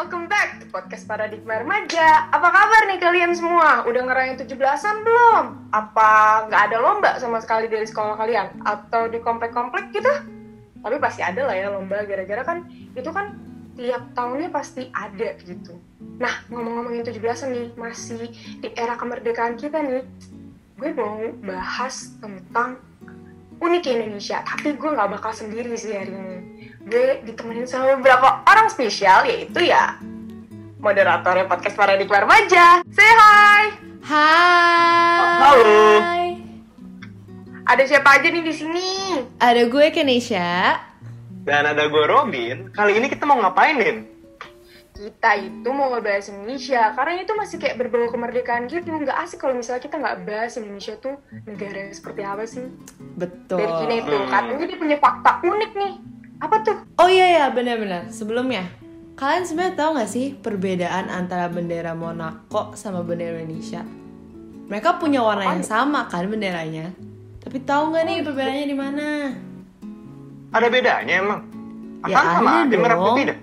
welcome back to podcast Paradigma Remaja. Apa kabar nih kalian semua? Udah ngerayain 17-an belum? Apa nggak ada lomba sama sekali dari sekolah kalian? Atau di komplek-komplek gitu? Tapi pasti ada lah ya lomba, gara-gara kan itu kan tiap tahunnya pasti ada gitu. Nah, ngomong-ngomongin 17-an nih, masih di era kemerdekaan kita nih, gue mau bahas tentang unik Indonesia. Tapi gue nggak bakal sendiri sih hari ini gue ditemenin sama beberapa orang spesial yaitu ya moderatornya podcast Paradigma Remaja. Say hi. Hai. Halo. Ada siapa aja nih di sini? Ada gue Kenisha. Dan ada gue Robin. Kali ini kita mau ngapain, Nin? Kita itu mau ngebahas Indonesia karena itu masih kayak berbau kemerdekaan gitu. Nggak asik kalau misalnya kita nggak bahas Indonesia tuh negara seperti apa sih? Betul. Dari Kine itu Hmm. katanya dia punya fakta unik nih. Apa tuh? Oh iya ya benar-benar. Sebelumnya, kalian sebenarnya tahu nggak sih perbedaan antara bendera Monaco sama bendera Indonesia? Mereka punya warna yang sama kan benderanya. Tapi tahu nggak nih perbedaannya di mana? Ada bedanya emang? Ya, sama ada merah putih dah?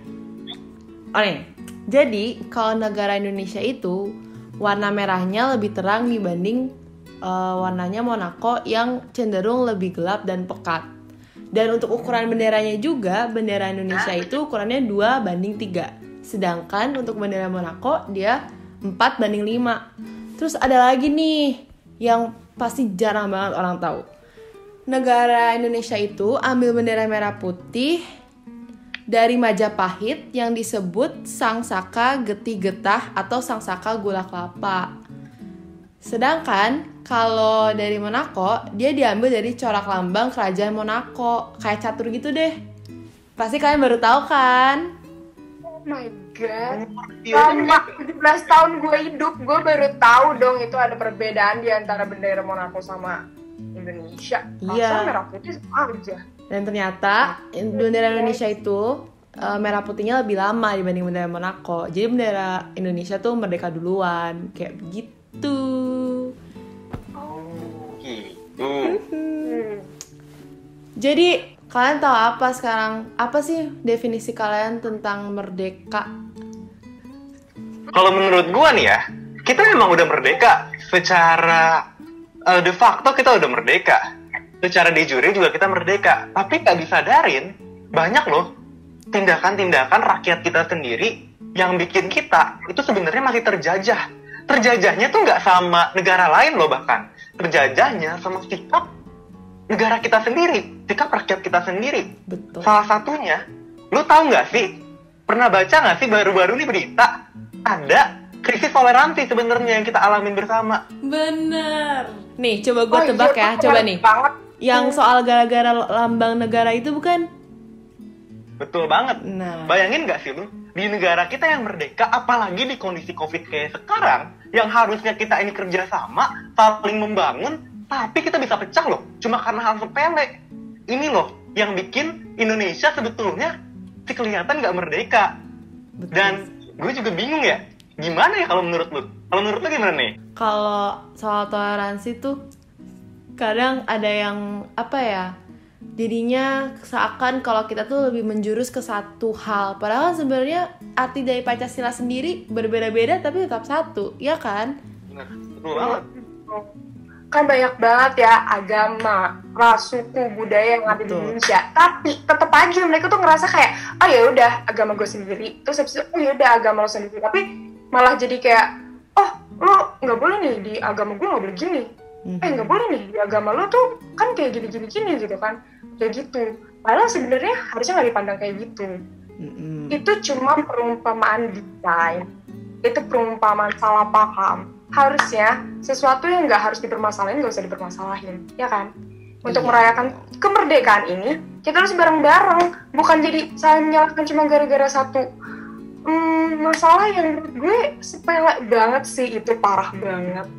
Oh nih, jadi kalau negara Indonesia itu warna merahnya lebih terang dibanding eh, warnanya Monaco yang cenderung lebih gelap dan pekat. Dan untuk ukuran benderanya juga, bendera Indonesia itu ukurannya 2 banding 3. Sedangkan untuk bendera Monaco dia 4 banding 5. Terus ada lagi nih yang pasti jarang banget orang tahu. Negara Indonesia itu ambil bendera merah putih dari Majapahit yang disebut Sang Saka Geti Getah atau Sang Saka Gula Kelapa. Sedangkan kalau dari Monaco, dia diambil dari corak lambang kerajaan Monaco, kayak catur gitu deh. Pasti kalian baru tahu kan? Oh my god. Iya, Selama 17 tahun gue hidup, gue baru tahu dong itu ada perbedaan di antara bendera Monaco sama Indonesia. Iya. Masa merah putih sama aja. Dan ternyata bendera Indonesia itu eh, merah putihnya lebih lama dibanding bendera Monaco. Jadi bendera Indonesia tuh merdeka duluan, kayak begitu. Gitu. Hmm. Jadi kalian tahu apa sekarang? Apa sih definisi kalian tentang merdeka? Kalau menurut gua nih ya, kita memang udah merdeka. Secara eh, de facto kita udah merdeka. Secara de jure juga kita merdeka. Tapi gak disadarin, banyak loh tindakan-tindakan rakyat kita sendiri yang bikin kita itu sebenarnya masih terjajah. Terjajahnya tuh nggak sama negara lain loh bahkan. Terjajahnya sama sikap negara kita sendiri, sikap rakyat kita sendiri. Betul. Salah satunya, lu tahu nggak sih? Pernah baca nggak sih baru-baru nih berita ada krisis toleransi sebenarnya yang kita alamin bersama. Bener. Nih, coba gue Oh iya, tebak ya, coba nih. Banget. Yang soal gara-gara lambang negara itu bukan? Betul banget. Nah, Bayangin nggak sih lu di negara kita yang merdeka, apalagi di kondisi covid kayak sekarang, yang harusnya kita ini kerjasama, saling membangun, tapi kita bisa pecah loh, cuma karena hal sepele. Ini loh yang bikin Indonesia sebetulnya sih kelihatan nggak merdeka. betul. Dan gue juga bingung ya, gimana ya kalau menurut lu? Kalau menurut lu gimana nih? kalau soal toleransi tuh kadang ada yang apa ya? Jadinya seakan kalau kita tuh lebih menjurus ke satu hal. Padahal kan sebenarnya arti dari Pancasila sendiri berbeda-beda tapi tetap satu, ya kan? Betul banget. Kan banyak banget ya agama, ras, suku, budaya yang ada di. Indonesia. Tapi tetap aja mereka tuh ngerasa kayak, oh ya udah agama gue sendiri. Terus habis itu, oh ya udah agama lo sendiri. Tapi malah jadi kayak, oh lo nggak boleh nih di agama gue nggak boleh gini. Mhm. Eh nggak boleh nih di agama lo tuh kan kayak gini-gini gini gitu kan, kayak gitu. Padahal sebenarnya harusnya nggak dipandang kayak gitu. Mm-mm. itu cuma perumpamaan desain itu perumpamaan salah paham harusnya sesuatu yang nggak harus dipermasalahin nggak usah dipermasalahin ya kan untuk Iya. merayakan kemerdekaan ini kita harus bareng-bareng bukan jadi saling menyalahkan cuma gara-gara satu hmm, masalah yang menurut gue sepele banget sih itu parah banget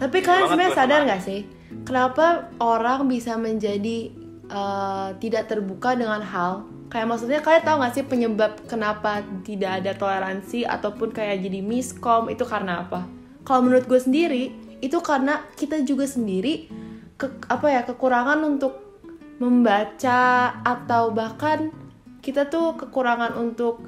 Tapi kalian sebenarnya sadar nggak sih? Kenapa orang bisa menjadi eh, tidak terbuka dengan hal? Kayak maksudnya kalian tahu nggak sih penyebab kenapa tidak ada toleransi ataupun kayak jadi miskom itu karena apa? Kalau menurut gue sendiri itu karena kita juga sendiri ke, apa ya kekurangan untuk membaca atau bahkan kita tuh kekurangan untuk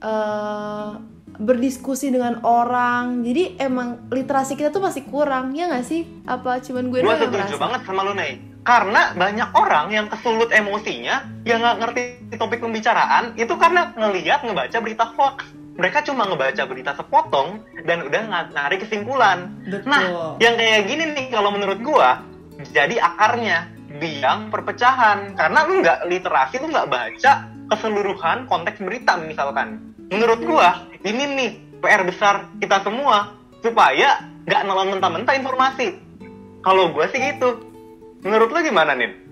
eh, berdiskusi dengan orang jadi emang literasi kita tuh masih kurang ya nggak sih apa cuman gue Gue setuju banget sama lu, Nay. Karena banyak orang yang kesulut emosinya, yang nggak ngerti topik pembicaraan, itu karena ngelihat ngebaca berita hoax. Mereka cuma ngebaca berita sepotong dan udah ng- narik kesimpulan. Betul. Nah, yang kayak gini nih kalau menurut gua jadi akarnya biang perpecahan karena lu nggak literasi lu nggak baca keseluruhan konteks berita misalkan. Menurut gua ini nih PR besar kita semua supaya nggak nelan mentah-mentah informasi. Kalau gua sih gitu. Menurut lu gimana nih?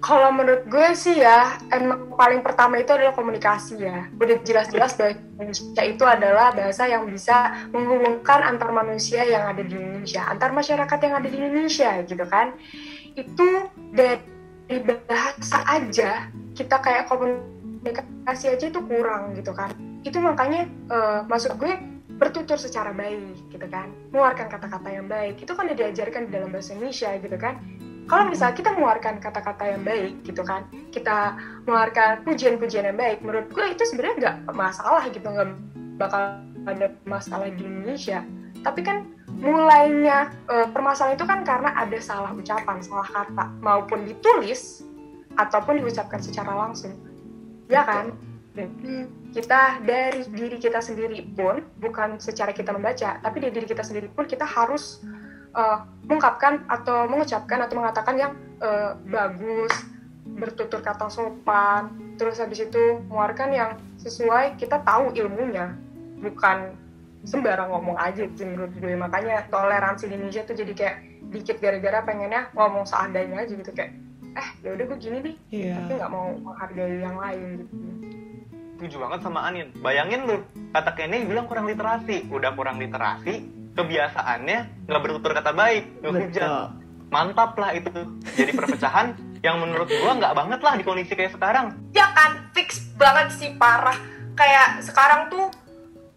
Kalau menurut gue sih ya, emang paling pertama itu adalah komunikasi ya. Udah jelas-jelas bahasa Indonesia itu adalah bahasa yang bisa menghubungkan antar manusia yang ada di Indonesia, antar masyarakat yang ada di Indonesia gitu kan. Itu dari bahasa aja kita kayak komunikasi aja itu kurang gitu kan. Itu makanya eh, maksud gue bertutur secara baik gitu kan, mengeluarkan kata-kata yang baik. Itu kan udah diajarkan di dalam bahasa Indonesia gitu kan kalau misalnya kita mengeluarkan kata-kata yang baik gitu kan kita mengeluarkan pujian-pujian yang baik menurut gue itu sebenarnya nggak masalah gitu nggak bakal ada masalah di Indonesia tapi kan mulainya eh, permasalahan itu kan karena ada salah ucapan salah kata maupun ditulis ataupun diucapkan secara langsung ya kan? Dan kita dari diri kita sendiri pun bukan secara kita membaca tapi dari diri kita sendiri pun kita harus eh, mengungkapkan atau mengucapkan atau mengatakan yang eh, bagus bertutur kata sopan terus habis itu mengeluarkan yang sesuai kita tahu ilmunya bukan sembarang ngomong aja sih menurut gue. Makanya toleransi di Indonesia tuh jadi kayak dikit gara-gara pengennya ngomong seadanya aja gitu kayak eh ya udah gue gini nih Iya. tapi nggak mau menghargai yang lain gitu Setuju banget sama Anin. Bayangin lu, kata Kenny bilang kurang literasi. Udah kurang literasi, kebiasaannya nggak bertutur kata baik. Betul. Mantap lah itu. Jadi perpecahan yang menurut gua nggak banget lah di kondisi kayak sekarang. ya kan fix banget sih parah kayak sekarang tuh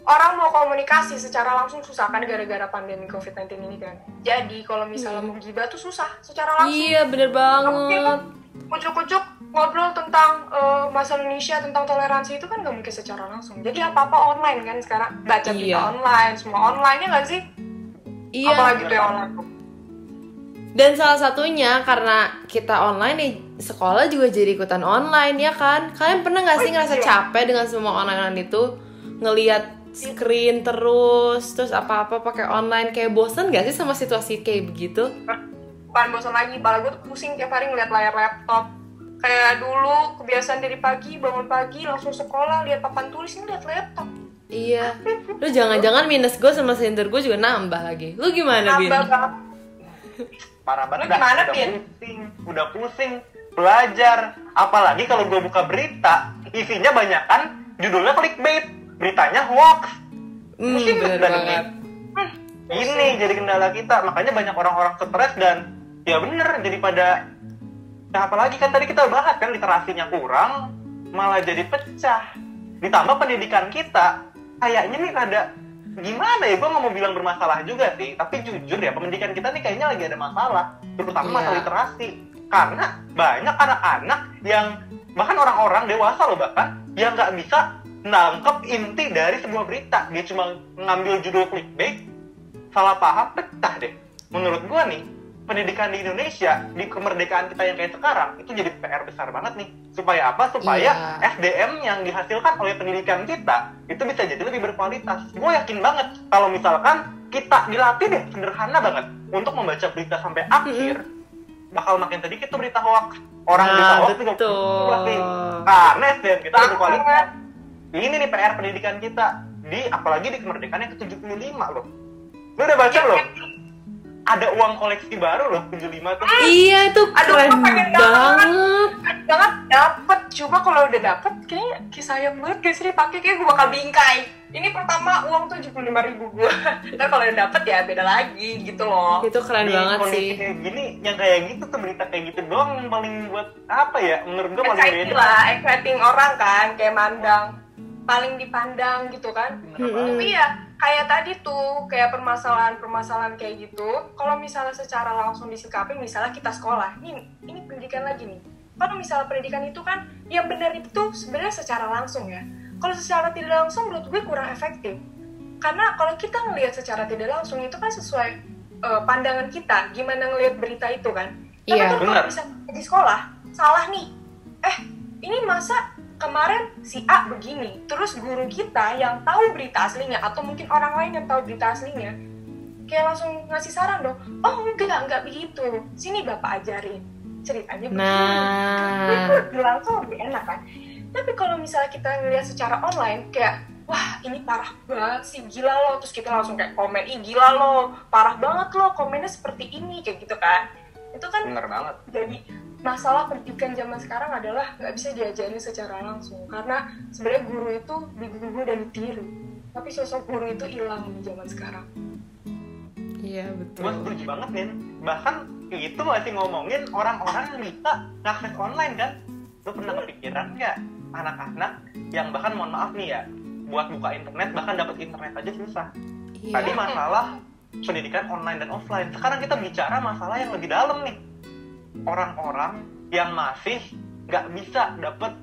orang mau komunikasi secara langsung susah kan gara-gara pandemi covid-19 ini kan jadi kalau misalnya mau gibah tuh susah secara langsung Iya bener mungkin kan banget. kucuk-kucuk ngobrol tentang eh, masa Indonesia tentang toleransi itu kan nggak mungkin secara langsung jadi apa-apa online kan sekarang baca berita Iya. online semua online ya nggak sih Iya. apalagi tuh yang online Dan salah satunya karena kita online nih sekolah juga jadi ikutan online ya kan? Kalian pernah nggak sih Oh, ngerasa iya. capek dengan semua online itu ngelihat screen terus terus apa-apa pakai online kayak bosen gak sih sama situasi kayak begitu? bukan bosan lagi malah gue tuh pusing tiap hari ngeliat layar laptop kayak dulu kebiasaan dari pagi bangun pagi langsung sekolah lihat papan tulis ini lihat laptop Iya. Lu jangan-jangan minus gue sama sender gue juga nambah lagi. Lu gimana, Bin? nambah banget Parah banget Lu gimana, udah Pin? pusing, udah pusing belajar. Apalagi kalau gua buka berita, isinya banyak kan judulnya clickbait, beritanya hoax. Hmm, Pusing bener dah banget. Ini jadi kendala kita, makanya banyak orang-orang stres dan ya bener daripada Nah, apalagi kan tadi kita bahas kan literasinya kurang, malah jadi pecah. Ditambah pendidikan kita, kayaknya nih rada gimana ya, gue nggak mau bilang bermasalah juga sih, tapi jujur ya pendidikan kita nih kayaknya lagi ada masalah, terutama Iya. masalah literasi. Karena banyak anak-anak yang bahkan orang-orang dewasa loh bahkan yang nggak bisa nangkep inti dari sebuah berita, dia cuma ngambil judul clickbait, salah paham pecah deh. Menurut gua nih, pendidikan di Indonesia di kemerdekaan kita yang kayak sekarang itu jadi PR besar banget nih. Supaya apa? Supaya Iya. SDM yang dihasilkan oleh pendidikan kita itu bisa jadi lebih berkualitas. Gue yakin banget kalau misalkan kita dilatih deh sederhana banget untuk membaca berita sampai akhir bakal makin sedikit tuh berita hoax. Orang Nah, berita hoax betul. pasti. Karena SDM kita berkualitas. Ini nih PR pendidikan kita di apalagi di kemerdekaan yang ke-75 loh. Lu udah baca loh? Ada uang koleksi baru loh 75 tuh. Iya itu Aduh, keren gua pengen banget. jangan dapet coba kalau udah dapet kayaknya kisah yang banget gak sih dipakai kayak gue bakal bingkai ini pertama uang tujuh puluh lima ribu gue tapi kalau udah dapet ya beda lagi gitu loh Itu keren Di banget sih. kayak gini, yang kayak gitu tuh berita kayak gitu doang yang paling buat apa ya? Menurut gua paling beda. lah exciting orang kan kayak mandang paling dipandang gitu kan. Mm-mm. tapi ya kayak tadi tuh kayak permasalahan-permasalahan kayak gitu kalau misalnya secara langsung disikapi misalnya kita sekolah ini ini pendidikan lagi nih. Kalau misalnya pendidikan itu kan yang benar itu sebenarnya secara langsung ya. Kalau secara tidak langsung menurut gue kurang efektif. Karena kalau kita ngelihat secara tidak langsung itu kan sesuai uh, pandangan kita gimana ngelihat berita itu kan. Tapi Iya, kan kalau benar. bisa di sekolah salah nih. Eh ini masa kemarin si A begini terus guru kita yang tahu berita aslinya atau mungkin orang lain yang tahu berita aslinya kayak langsung ngasih saran dong oh enggak enggak begitu. Sini bapak ajarin. Ceritanya begini. Itu Nah, lebih langsung lebih enak kan. Tapi kalau misalnya kita ngeliat secara online kayak wah ini parah banget sih gila lo terus kita langsung kayak komen ih gila lo parah banget lo komennya seperti ini kayak gitu kan. Itu kan bener banget. jadi masalah pendidikan zaman sekarang adalah nggak bisa diajarin secara langsung. Karena sebenarnya guru itu digugu dan ditiru. Tapi sosok guru itu hilang di zaman sekarang. Iya gue betul. setuju banget nih bahkan itu masih ngomongin orang-orang yang bisa ngakses online kan? Lu pernah kepikiran nggak anak-anak yang bahkan mohon maaf nih ya buat buka internet bahkan dapat internet aja susah? Tadi Iya. masalah pendidikan online dan offline. Sekarang kita bicara masalah yang lebih dalam nih orang-orang yang masih nggak bisa dapat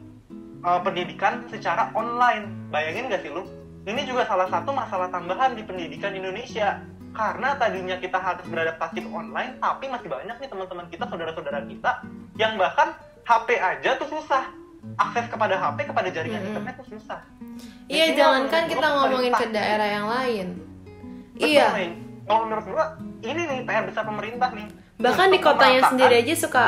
uh, pendidikan secara online bayangin nggak sih lu ini juga salah satu masalah tambahan di pendidikan Indonesia karena tadinya kita harus beradaptasi ke online tapi masih banyak nih teman-teman kita saudara-saudara kita yang bahkan HP aja tuh susah akses kepada HP kepada jaringan Mm-mm. internet tuh susah Iya, jangankan kita ngomongin ke daerah yang lain. Betul, Iya. Kalau menurut gua ini nih PR besar pemerintah nih. Bahkan di kotanya sendiri aja suka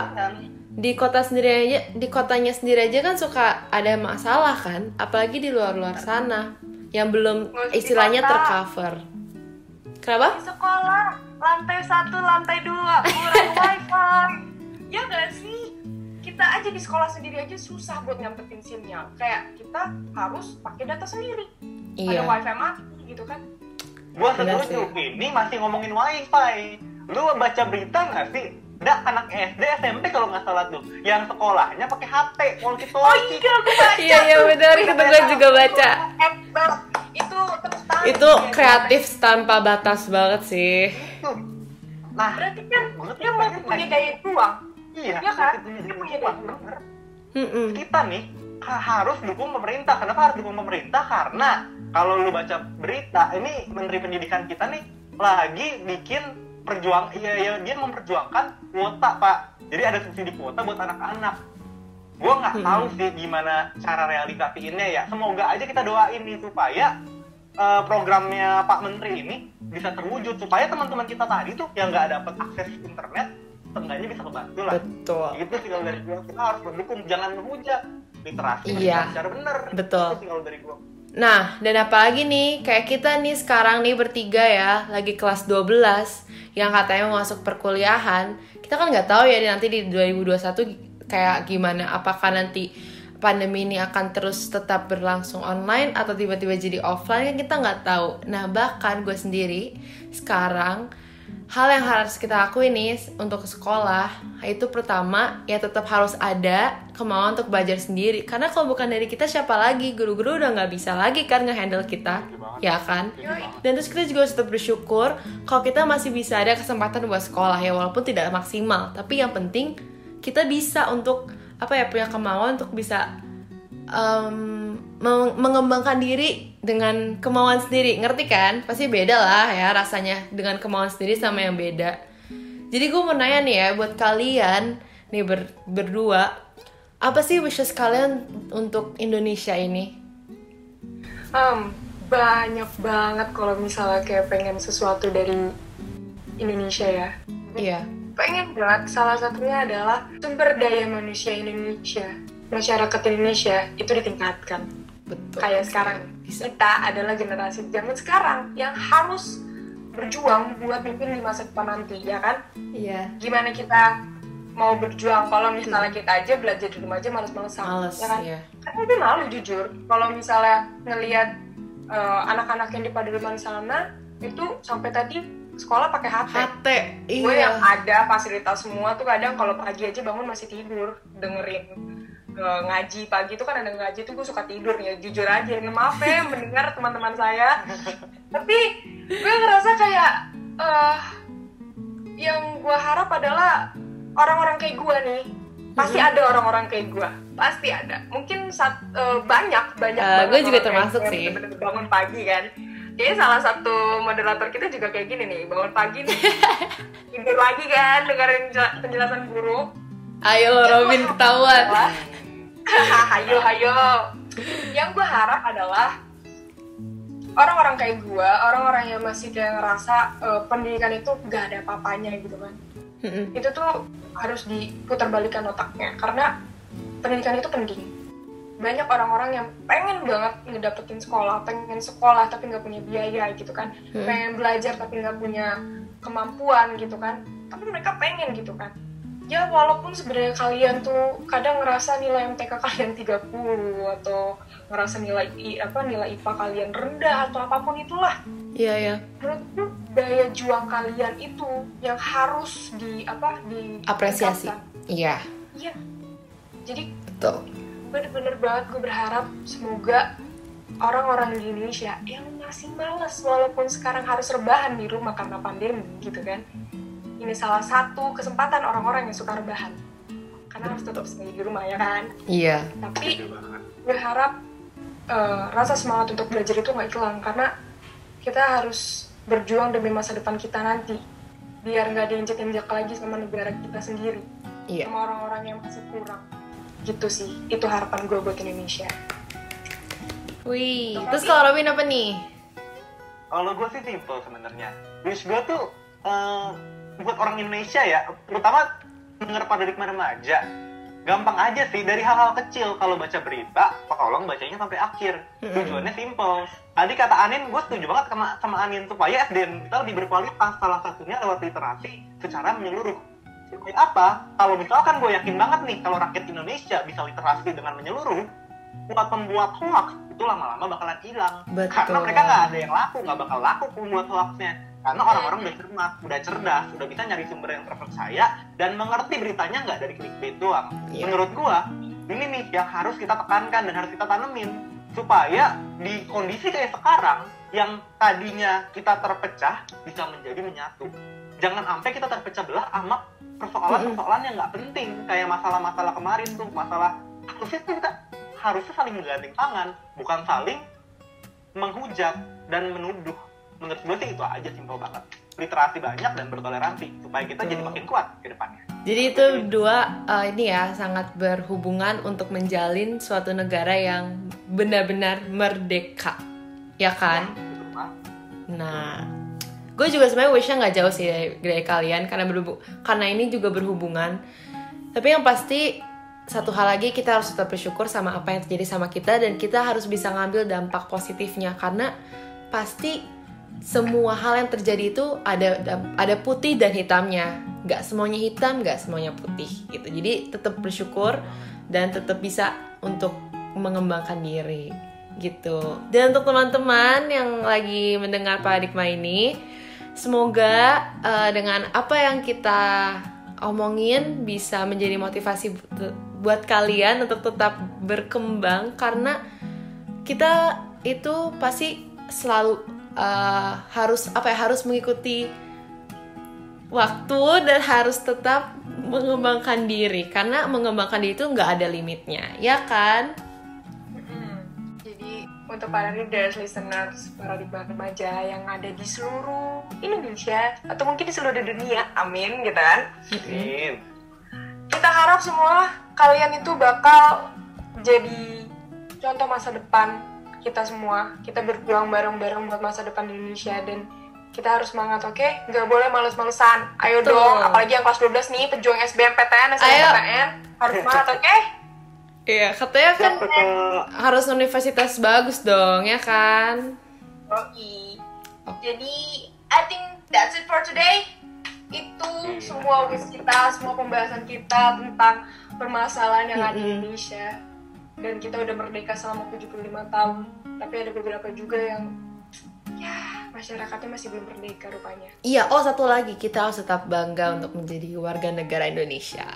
di kota sendiri aja di kotanya sendiri aja kan suka ada masalah kan apalagi di luar-luar sana yang belum istilahnya tercover. Kenapa? Di sekolah lantai satu lantai dua kurang wifi. Ya gak sih? Kita aja di sekolah sendiri aja susah buat nyampetin simnya. Kayak kita harus pakai data sendiri. Ada iya. wifi mati gitu kan. Gua Benar setuju. Ini masih ngomongin wifi. Lu baca berita nggak sih? Ada anak SD, SMP kalau nggak salah tuh, yang sekolahnya pakai HP, walkie oh talkie. iya gue baca iya iya benar itu gue juga baca itu itu ya, kreatif tanpa batas banget sih. Nah, berarti kan dia mau punya daya juang iya, Iya kan? Dia punya daya juang. kita nih ha- harus dukung pemerintah. Kenapa harus dukung pemerintah? Karena kalau lu baca berita, ini Menteri Pendidikan kita nih lagi bikin perjuang, iya, iya dia memperjuangkan kuota pak. Jadi ada subsidi kuota buat anak-anak. Gue nggak Hmm. tahu sih gimana cara realisasiinnya ya. Semoga aja kita doain nih supaya eh, programnya Pak Menteri ini bisa terwujud supaya teman-teman kita tadi tuh yang nggak dapat akses internet, seenggaknya bisa kebantu lah betul itu sih kalau dari gua kita harus mendukung jangan menghujat literasi Iya. secara benar Betul. itu sih kalau dari gua Nah, dan apalagi nih, kayak kita nih sekarang nih bertiga ya, lagi kelas 12 yang katanya mau masuk perkuliahan. Kita kan nggak tahu ya nanti di 2021 kayak gimana. Apakah nanti pandemi ini akan terus tetap berlangsung online atau tiba-tiba jadi offline kan kita nggak tahu. Nah, bahkan gue sendiri sekarang hal yang harus kita lakuin nih untuk ke sekolah itu pertama ya tetap harus ada kemauan untuk belajar sendiri. Karena kalau bukan dari kita siapa lagi? Guru-guru udah nggak bisa lagi kan ngehandle kita. Ya kan? Dan terus kita juga harus tetap bersyukur kalau kita masih bisa ada kesempatan buat sekolah ya walaupun tidak maksimal. Tapi yang penting kita bisa untuk apa ya punya kemauan untuk bisa meng- mengembangkan diri dengan kemauan sendiri. Ngerti kan? Pasti beda lah ya rasanya dengan kemauan sendiri sama yang beda. Jadi gue mau nanya nih ya buat kalian nih ber- berdua apa sih wishes kalian untuk Indonesia ini? Em, banyak banget kalau misalnya kayak pengen sesuatu dari Indonesia ya. Iya. Pengen banget. Salah satunya adalah sumber daya manusia Indonesia masyarakat Indonesia itu ditingkatkan betul kayak sekarang Bisa. kita adalah generasi zaman sekarang yang harus berjuang buat mimpin di masa depan nanti ya kan? Iya. Gimana kita mau berjuang? Kalau misalnya kita aja belajar di rumah aja males-malesan males ya kan? ya karena gue malu jujur. Kalau misalnya ngelihat eh, anak-anak yang di Pademangan sana itu sampai tadi sekolah pakai HP HT gue yang iya. ada fasilitas semua tuh kadang kalau pagi aja bangun masih tidur dengerin ngaji pagi tuh kan ada ngaji tuh gue suka tidur ya jujur aja. Maaf ya mendengar teman-teman saya. Tapi gue ngerasa kayak eh yang gue harap adalah orang-orang kayak gue nih. Pasti ada orang-orang kayak gue pasti ada. Mungkin sat, eh, banyak banyak Eh, banget gue juga termasuk sih. gue, bener-bener bangun pagi kan. Kayaknya salah satu moderator kita juga kayak gini nih bangun pagi nih. Tidur lagi kan dengerin jela- penjelasan guru. Ayo Robin ketahuan. hayo hayo. Yang gue harap adalah orang-orang kayak gue orang-orang yang masih kayak ngerasa eh, pendidikan itu gak ada apa-apanya gitu kan. Itu tuh harus diputar balikan otaknya karena pendidikan itu penting. Banyak orang-orang yang pengen banget ngedapetin sekolah pengen sekolah tapi nggak punya biaya gitu kan. Pengen belajar tapi nggak punya kemampuan gitu kan. Tapi mereka pengen gitu kan ya walaupun sebenarnya kalian tuh kadang ngerasa nilai MTK kalian 30 atau ngerasa nilai I, apa nilai IPA kalian rendah atau apa pun itulah Iya ya. menurutku daya juang kalian itu yang harus di apa di Apresiasi. Iya. iya jadi Betul. bener-bener banget gue berharap semoga orang-orang di Indonesia yang masih males walaupun sekarang harus rebahan di rumah karena pandemi gitu kan ini salah satu kesempatan orang-orang yang suka rebahan karena harus tetap stay di rumah ya kan Iya. tapi Setuju banget. gue harap eh, rasa semangat untuk belajar itu nggak hilang karena kita harus berjuang demi masa depan kita nanti biar nggak diinjek-injek lagi sama negara kita sendiri Iya. sama orang-orang yang masih kurang gitu sih itu harapan gue buat Indonesia Wih. Terus kalau Robin apa nih? Kalau gue sih simple sebenarnya. Wish gue tuh eh, buat orang Indonesia ya, terutama denger pada di remaja. Gampang aja sih dari hal-hal kecil kalau baca berita, tolong bacanya sampai akhir. Tujuannya simple. Tadi kata Anin, gue setuju banget sama, sama Anin supaya SDM kita lebih berkualitas. Salah satunya lewat literasi secara menyeluruh. Supaya apa? Kalau misalkan gue yakin banget nih kalau rakyat Indonesia bisa literasi dengan menyeluruh, buat pembuat hoax itu lama-lama bakalan hilang. Betul. Karena mereka nggak ada yang laku, nggak bakal laku pembuat hoaxnya. Karena orang-orang udah cermat, udah cerdas, udah bisa nyari sumber yang terpercaya dan mengerti beritanya nggak dari clickbait doang. Iya. Menurut gua, ini nih yang harus kita tekankan dan harus kita tanemin supaya di kondisi kayak sekarang yang tadinya kita terpecah bisa menjadi menyatu. Jangan sampai kita terpecah belah sama persoalan-persoalan yang nggak penting kayak masalah-masalah kemarin tuh masalah harusnya tuh kita harusnya saling menggandeng tangan bukan saling menghujat dan menuduh menurut gue sih itu aja simpel banget literasi banyak dan bertoleransi supaya kita jadi Betul. makin kuat ke depannya Jadi itu dua eh, ini ya sangat berhubungan untuk menjalin suatu negara yang benar-benar merdeka, ya kan? Pak. Nah, gue juga sebenarnya wishnya nggak jauh sih dari, dari kalian karena berhubung karena ini juga berhubungan. Tapi yang pasti satu hal lagi kita harus tetap bersyukur sama apa yang terjadi sama kita dan kita harus bisa ngambil dampak positifnya karena pasti semua hal yang terjadi itu ada ada putih dan hitamnya. Nggak semuanya hitam, nggak semuanya putih gitu. Jadi tetap bersyukur dan tetap bisa untuk mengembangkan diri gitu. Dan untuk teman-teman yang lagi mendengar paradigma ini, semoga eh, dengan apa yang kita omongin bisa menjadi motivasi bu- buat kalian untuk tetap berkembang karena kita itu pasti selalu eh, harus apa ya harus mengikuti waktu dan harus tetap mengembangkan diri. Karena mengembangkan diri itu nggak ada limitnya ya kan? Jadi untuk para readers, listeners, para di remaja yang ada di seluruh Indonesia atau mungkin di seluruh dunia, amin gitu kan? Amin. kita harap semua kalian itu bakal jadi contoh masa depan kita semua kita berjuang bareng-bareng buat masa depan di Indonesia dan kita harus semangat oke? Nggak boleh males-malesan. Ayo Betul. dong apalagi yang kelas 12 nih pejuang SBMPTN SNMPTN harus semangat oke? Iya katanya kan harus universitas bagus dong ya kan? Yoi. jadi I think that's it for today. Itu semua wish kita semua pembahasan kita tentang permasalahan yang ada di. Indonesia dan kita udah merdeka selama 75 tahun. Tapi ada beberapa juga yang ya masyarakatnya masih belum merdeka rupanya. Iya oh satu lagi. Kita harus tetap bangga untuk menjadi warga negara Indonesia.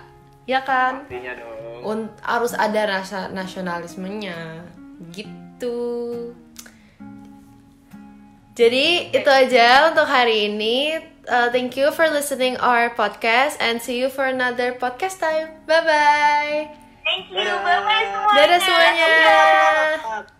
Ya kan? Pastinya dong. Un- harus ada rasa nasionalismenya. Gitu. Jadi itu aja untuk hari ini. Uh, thank you for listening our podcast and see you for another podcast time. Bye bye. Thank you. Bye bye. Dadah semuanya. Dadah.